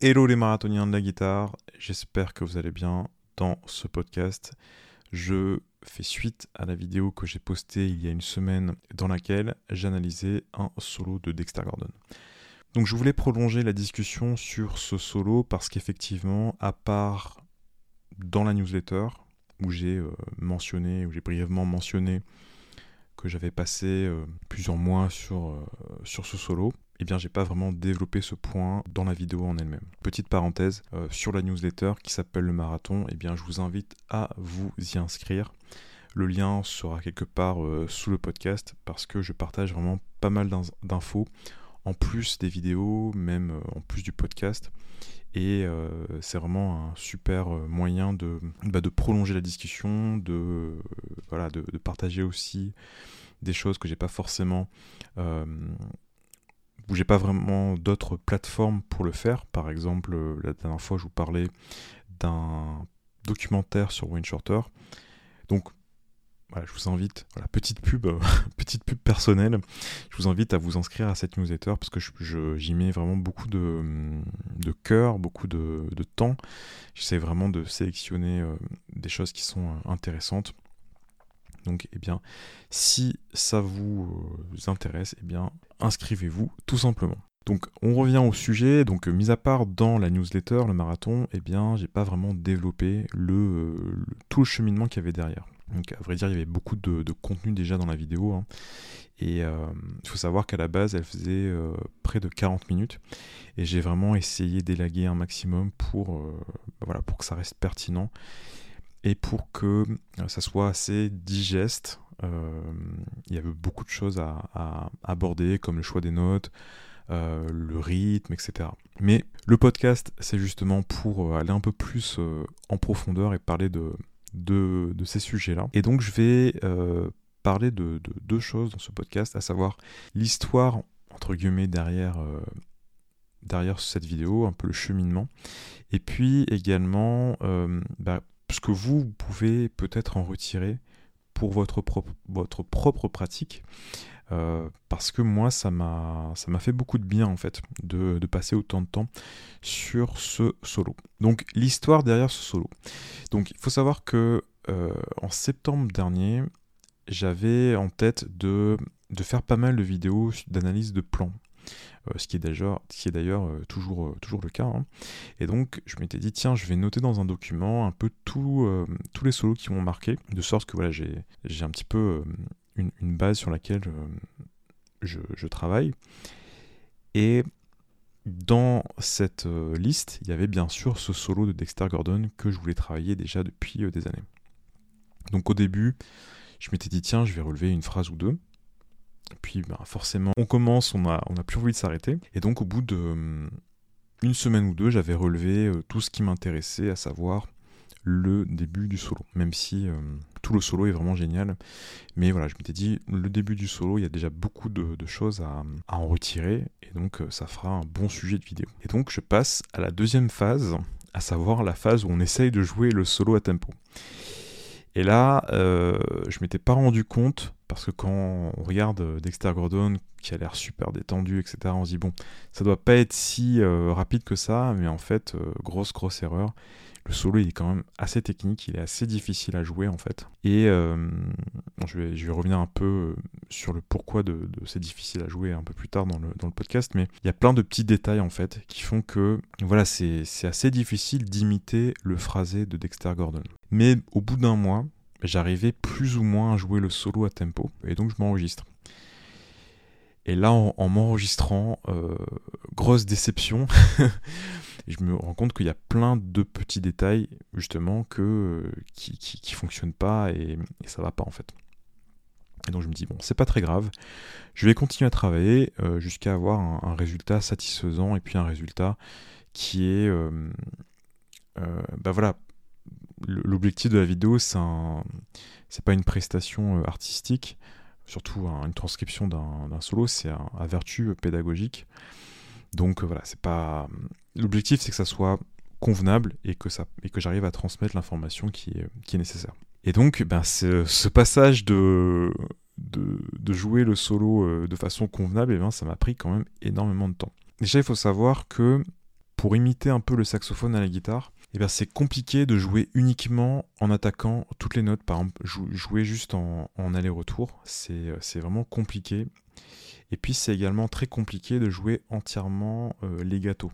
Hello les marathoniens de la guitare, j'espère que vous allez bien dans ce podcast. Je fais suite à la vidéo que j'ai postée il y a une semaine dans laquelle j'analysais un solo de Dexter Gordon. Donc je voulais prolonger la discussion sur ce solo parce qu'effectivement, à part dans la newsletter où j'ai euh, mentionné, où j'ai brièvement mentionné que j'avais passé euh, plusieurs mois sur, euh, sur ce solo, eh bien j'ai pas vraiment développé ce point dans la vidéo en elle-même. Petite parenthèse, euh, sur la newsletter qui s'appelle le marathon, eh bien je vous invite à vous y inscrire. Le lien sera quelque part sous le podcast parce que je partage vraiment pas mal d'infos en plus des vidéos, même en plus du podcast. Et c'est vraiment un super moyen de, bah, de prolonger la discussion, de, de, partager aussi des choses que j'ai pas forcément où j'ai pas vraiment d'autres plateformes pour le faire. Par exemple, la dernière fois, je vous parlais d'un documentaire sur Wayne Shorter. Donc, voilà, je vous invite, petite pub, petite pub personnelle, je vous invite à vous inscrire à cette newsletter parce que j'y mets vraiment beaucoup de, de cœur, beaucoup de, de temps. J'essaie vraiment de sélectionner euh, des choses qui sont euh, intéressantes. Donc, eh bien, si ça vous euh, intéresse, eh bien, inscrivez-vous tout simplement. Donc, on revient au sujet. Donc, mis à part dans la newsletter, le marathon, eh bien, j'ai pas vraiment développé le, tout le cheminement qu'il y avait derrière. Donc, à vrai dire, il y avait beaucoup de, contenu déjà dans la vidéo. Hein. Et euh, il faut savoir qu'à la base, elle faisait euh, près de 40 minutes. Et j'ai vraiment essayé d'élaguer un maximum pour, voilà, pour que ça reste pertinent et pour que euh, ça soit assez digeste. Euh, il y avait beaucoup de choses à, aborder, comme le choix des notes, euh, le rythme, etc. Mais le podcast, c'est justement pour aller un peu plus en profondeur et parler de, ces sujets-là. Et donc je vais parler de, deux choses dans ce podcast, à savoir l'histoire, entre guillemets, derrière, derrière cette vidéo, un peu le cheminement, et puis également bah, ce que vous pouvez peut-être en retirer pour votre propre, votre propre pratique. Euh, parce que moi, ça m'a fait beaucoup de bien en fait de, passer autant de temps sur ce solo. Donc l'histoire derrière ce solo. Donc il faut savoir que euh, en septembre dernier, j'avais en tête de, de faire pas mal de vidéos d'analyse de plans ce qui est d'ailleurs euh, toujours, euh, toujours le cas. Hein. Et donc je m'étais dit tiens je vais noter dans un document un peu tous les solos qui m'ont marqué, de sorte que voilà j'ai un petit peu une, base sur laquelle je, travaille. Et dans cette liste, il y avait bien sûr ce solo de Dexter Gordon que je voulais travailler déjà depuis des années. Donc au début, je m'étais dit tiens, je vais relever une phrase ou deux. Puis bah, forcément, on commence, on a, on a plus envie de s'arrêter. Et donc au bout de hum, une semaine ou deux, j'avais relevé euh, tout ce qui m'intéressait, à savoir le début du solo. Même si hum, tout le solo est vraiment génial. Mais voilà, je m'étais dit, le début du solo, il y a déjà beaucoup de, choses à, en retirer. Et donc euh, ça fera un bon sujet de vidéo. Et donc je passe à la deuxième phase, à savoir la phase où on essaye de jouer le solo à tempo. Et là, euh, je m'étais pas rendu compte parce que quand on regarde euh, Dexter Gordon, qui a l'air super détendu, etc., on se dit, bon, ça doit pas être si euh, rapide que ça, mais en fait, euh, grosse, grosse erreur. Le solo, il est quand même assez technique, il est assez difficile à jouer, en fait. Et je, vais, revenir un peu sur le pourquoi de, c'est difficile à jouer un peu plus tard dans le, dans le podcast, mais il y a plein de petits détails, en fait, qui font que, voilà, c'est assez difficile d'imiter le phrasé de Dexter Gordon. Mais au bout d'un mois, j'arrivais plus ou moins à jouer le solo à tempo, et donc je m'enregistre. Et là, en, m'enregistrant, euh, grosse déception, je me rends compte qu'il y a plein de petits détails, justement, que, euh, qui, qui, fonctionnent pas et, ça va pas en fait. Et donc je me dis, bon, c'est pas très grave, je vais continuer à travailler euh, jusqu'à avoir un, résultat satisfaisant et puis un résultat qui est, bah voilà, l'objectif de la vidéo, c'est pas une prestation euh, artistique, surtout une transcription d'un solo, c'est un, vertu pédagogique. Donc euh, voilà, c'est pas. L'objectif, c'est que ça soit convenable et que, j'arrive à transmettre l'information qui est, nécessaire. Et donc, ben, ce passage de, jouer le solo euh, de façon convenable, eh bien, ça m'a pris quand même énormément de temps. Déjà, il faut savoir que pour imiter un peu le saxophone à la guitare, eh bien c'est compliqué de jouer uniquement en attaquant toutes les notes. Par exemple, jouer juste en, aller-retour, c'est vraiment compliqué. Et puis c'est également très compliqué de jouer entièrement euh, les gâteaux,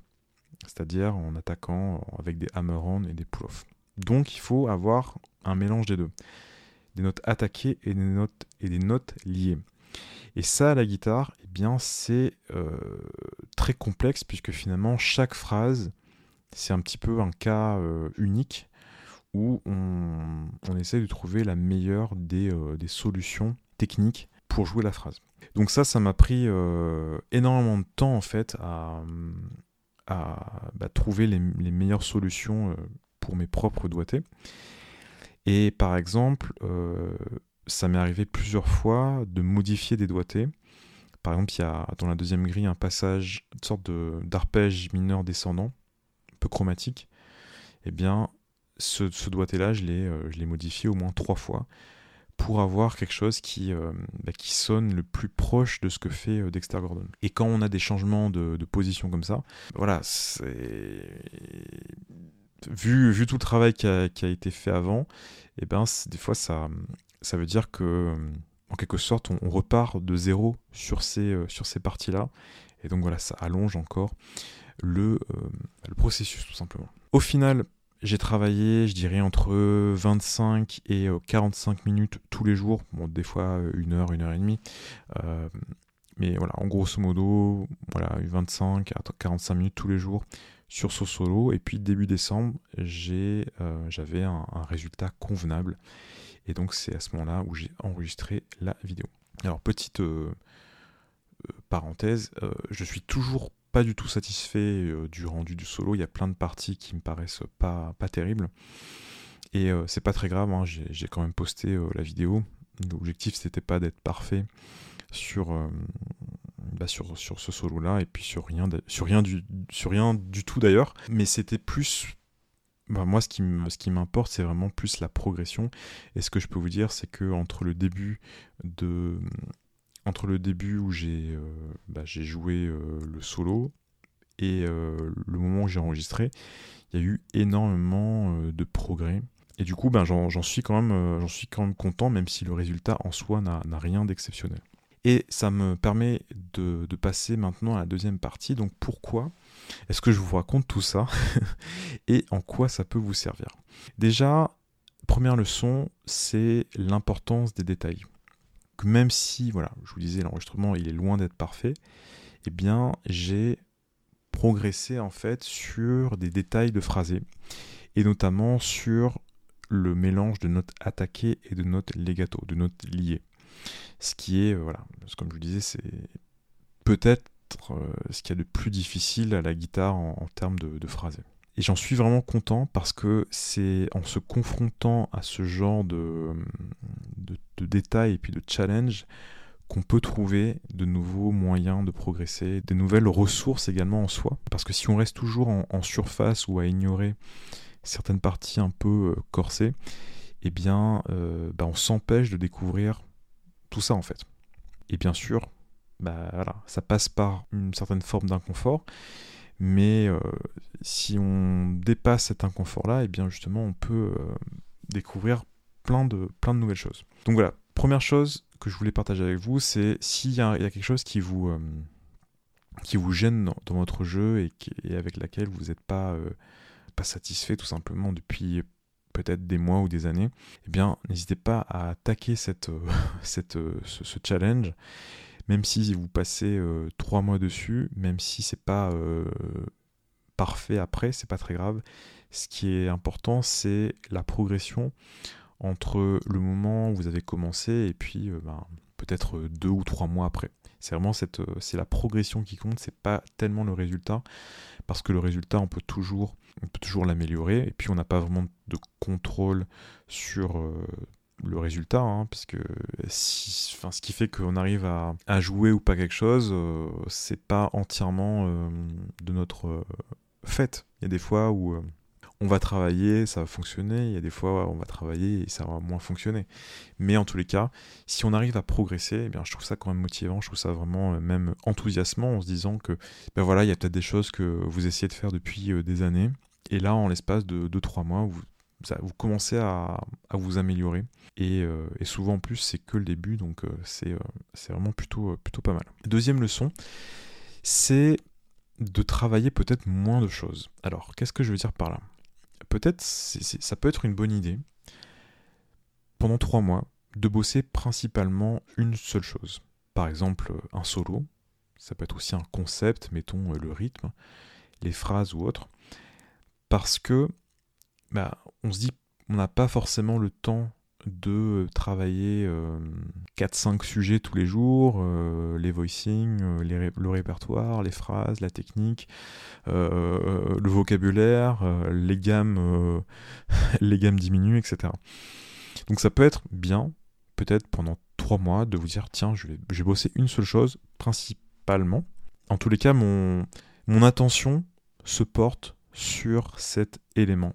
c'est-à-dire en attaquant avec des hammer-on et des pull-off. Donc il faut avoir un mélange des deux. Des notes attaquées et des notes, et des notes liées. Et ça, à la guitare, eh bien, c'est euh, très complexe puisque finalement, chaque phrase, c'est un petit peu un cas euh, unique où on, essaie de trouver la meilleure des, euh, solutions techniques pour jouer la phrase. Donc ça, ça m'a pris énormément de temps en fait à, bah, trouver les, meilleures solutions pour mes propres doigtés. Et par exemple, ça m'est arrivé plusieurs fois de modifier des doigtés. Par exemple, il y a dans la deuxième grille un passage, une sorte d'arpège mineur descendant, chromatique. Eh bien, ce, doigté-là, je l'ai euh, modifié au moins trois fois pour avoir quelque chose qui, euh, bah, sonne le plus proche de ce que fait euh, Dexter Gordon. Et quand on a des changements de, position comme ça, voilà, c'est vu, tout le travail qui a, été fait avant, et eh ben des fois ça, veut dire que, euh, en quelque sorte, on, repart de zéro sur ces, euh, sur ces parties-là. Et donc voilà, ça allonge encore le, euh, le processus, tout simplement. Au final, j'ai travaillé, je dirais, entre 25 et 45 minutes tous les jours. Bon, des fois, une heure, une heure et demie. mais voilà, en grosso modo, voilà, 25 à 45 minutes tous les jours sur ce solo. Et puis, début décembre, j'avais un, résultat convenable. Et donc c'est à ce moment-là où j'ai enregistré la vidéo. Alors petite euh, euh, parenthèse, euh, je suis toujours pas du tout satisfait du rendu du solo. Il y a plein de parties qui me paraissent pas, pas terribles. Et c'est pas très grave, hein. j'ai quand même posté la vidéo. L'objectif c'était pas d'être parfait sur, bah, sur, sur ce solo là et puis sur rien, sur rien, du, sur rien du tout d'ailleurs. Mais c'était plus bah, moi, ce qui m'importe, c'est vraiment plus la progression. Et ce que je peux vous dire, c'est que entre le début de, entre le début où j'ai euh, bah, joué euh, le solo et euh, le moment où j'ai enregistré, il y a eu énormément de progrès. Et du coup, ben, j'en suis, quand même, suis quand même content, même si le résultat en soi n'a rien d'exceptionnel. Et ça me permet de, de, passer maintenant à la deuxième partie. Donc pourquoi est-ce que je vous raconte tout ça et en quoi ça peut vous servir? Déjà, première leçon, c'est l'importance des détails. Que même si, voilà, je vous disais, l'enregistrement il est loin d'être parfait, eh bien, j'ai progressé en fait sur des détails de phrasé et notamment sur le mélange de notes attaquées et de notes legato, de notes liées. Ce qui est, voilà, comme je vous disais, c'est peut-être euh, ce qu'il y a de plus difficile à la guitare en, termes de phrasé. Et j'en suis vraiment content parce que c'est en se confrontant à ce genre de, détails et puis de challenge qu'on peut trouver de nouveaux moyens de progresser, de nouvelles ressources également en soi. Parce que si on reste toujours en, surface ou à ignorer certaines parties un peu euh, corsées, eh bien, euh, bah, on s'empêche de découvrir tout ça en fait. Et bien sûr, bah, ça passe par une certaine forme d'inconfort. Mais euh, si on dépasse cet inconfort-là, et eh bien justement, on peut euh, découvrir plein de, plein de nouvelles choses. Donc voilà, première chose que je voulais partager avec vous, c'est s'il y, a quelque chose qui vous, euh, qui vous gêne dans, votre jeu et, et, avec laquelle vous n'êtes pas, pas satisfait tout simplement depuis peut-être des mois ou des années, eh bien n'hésitez pas à attaquer cette, cette, ce, challenge même si vous passez euh, trois mois dessus, même si c'est pas euh, parfait après, c'est pas très grave. Ce qui est important, c'est la progression entre le moment où vous avez commencé et puis euh, ben, peut-être deux ou trois mois après. C'est vraiment cette, c'est la progression qui compte, c'est pas tellement le résultat, parce que le résultat, on peut toujours, on peut toujours l'améliorer, et puis on n'a pas vraiment de contrôle sur le résultat, hein, parce que ce qui fait qu'on arrive à, jouer ou pas quelque chose, euh, c'est pas entièrement euh, de notre euh, fait. Il y a des fois où on va travailler, ça va fonctionner, il y a des fois on va travailler et ça va moins fonctionner. Mais en tous les cas, si on arrive à progresser, eh bien, je trouve ça quand même motivant, je trouve ça vraiment euh, même enthousiasmant en se disant que ben voilà, il y a peut-être des choses que vous essayez de faire depuis euh, des années, et là en l'espace de 2-3 mois, vous commencez à, vous améliorer. Euh, et, souvent en plus c'est que le début, donc c'est vraiment plutôt, pas mal. Deuxième leçon, c'est de travailler peut-être moins de choses. Alors, qu'est-ce que je veux dire par là? Peut-être, ça peut être une bonne idée, pendant trois mois, de bosser principalement une seule chose. Par exemple, un solo, ça peut être aussi un concept, mettons euh, le rythme, les phrases ou autre, parce que bah, on se dit on n'a pas forcément le temps de travailler 4-5 euh, sujets tous les jours, euh, les voicings, euh, le répertoire, les phrases, la technique, le vocabulaire, les gammes, les gammes diminuent, etc. Donc ça peut être bien, peut-être pendant 3 mois, de vous dire tiens, je vais, bosser une seule chose, principalement. En tous les cas, mon attention se porte sur cet élément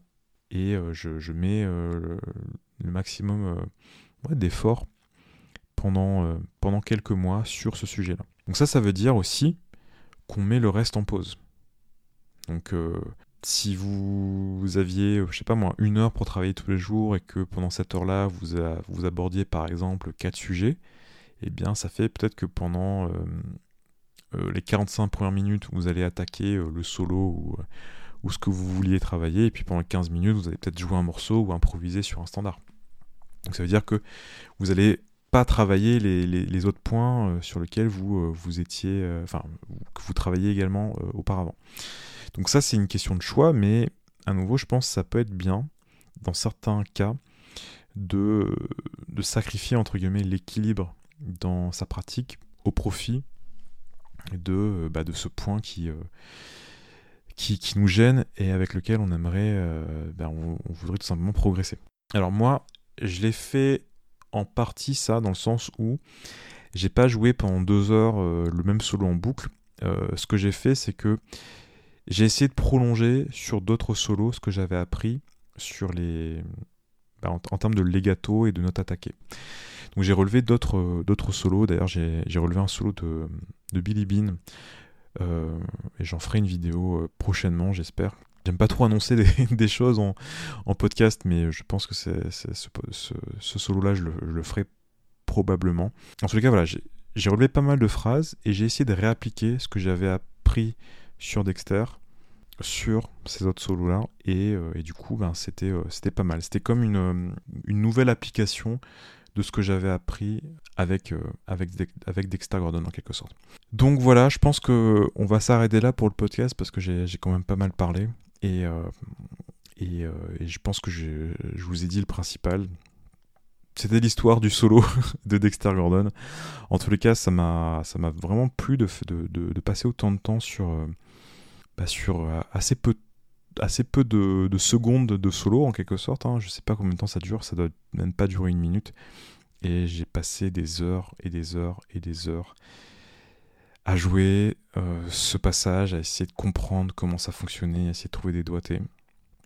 et je, je, mets le maximum euh, d'efforts pendant, euh, pendant quelques mois sur ce sujet-là. Donc ça, ça veut dire aussi qu'on met le reste en pause. Donc euh, si vous, aviez, je sais pas moi, une heure pour travailler tous les jours et que pendant cette heure-là, vous, vous abordiez par exemple quatre sujets, eh bien ça fait peut-être que pendant les 45 premières minutes, vous allez attaquer le solo ou, ou, ce que vous vouliez travailler, et puis pendant 15 minutes, vous allez peut-être jouer un morceau ou improviser sur un standard. Donc ça veut dire que vous n'allez pas travailler les, autres points euh, sur lesquels vous, euh, vous étiez, euh, enfin, que vous travailliez également auparavant. Donc ça, c'est une question de choix, mais à nouveau, je pense que ça peut être bien, dans certains cas, de, sacrifier, entre guillemets, l'équilibre dans sa pratique au profit de, bah, de ce point qui, qui, nous gêne et avec lequel on aimerait, bah, on, on voudrait tout simplement progresser. Alors moi, je l'ai fait en partie ça, dans le sens où j'ai pas joué pendant deux heures euh, le même solo en boucle. Euh, ce que j'ai fait, c'est que j'ai essayé de prolonger sur d'autres solos ce que j'avais appris sur les bah, en, termes de legato et de notes attaquées. Donc j'ai relevé euh, d'autres solos. D'ailleurs, j'ai relevé un solo de, de Billy Bean. Et j'en ferai une vidéo prochainement, j'espère, J'aime pas trop annoncer des, choses en, podcast, mais je pense que ce, solo-là, je le, ferai probablement. En tout cas, voilà, j'ai relevé pas mal de phrases et j'ai essayé de réappliquer ce que j'avais appris sur Dexter sur ces autres solos-là. Et, euh, du coup, ben, c'était, euh, pas mal. C'était comme une, nouvelle application de ce que j'avais appris euh, avec Dexter Gordon en quelque sorte. Donc voilà, je pense que on va s'arrêter là pour le podcast parce que j'ai quand même pas mal parlé. Euh, euh, et, je pense que je, vous ai dit le principal. C'était l'histoire du solo de Dexter Gordon. En tous les cas, ça m'a vraiment plu de, passer autant de temps sur, euh, bah, assez peu, de, secondes de solo en quelque sorte. Hein. Je sais pas combien de temps ça dure, ça doit même pas durer une minute. Et j'ai passé des heures et des heures et des heures à jouer euh, ce passage, à essayer de comprendre comment ça fonctionnait, à essayer de trouver des doigtés.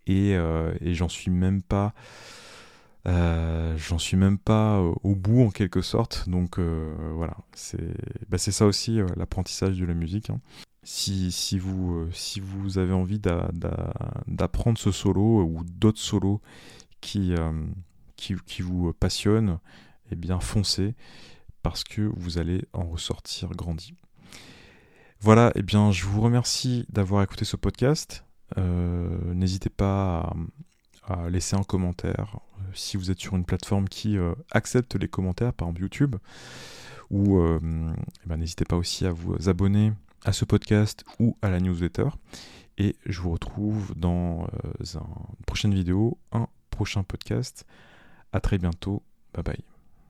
Et, euh, j'en suis même pas. Euh, j'en suis même pas au bout en quelque sorte, donc voilà, c'est bah, ça aussi l'apprentissage de la musique. Hein. Si, vous, avez envie d'apprendre ce solo ou d'autres solos qui, vous passionnent, eh bien foncez parce que vous allez en ressortir grandi. Voilà, eh bien, je vous remercie d'avoir écouté ce podcast. Euh, n'hésitez pas à, laisser un commentaire euh, si vous êtes sur une plateforme qui euh, accepte les commentaires, par exemple YouTube. Ou eh ben, n'hésitez pas aussi à vous abonner à ce podcast ou à la newsletter. Et je vous retrouve dans une prochaine vidéo, un prochain podcast. À très bientôt. Bye bye.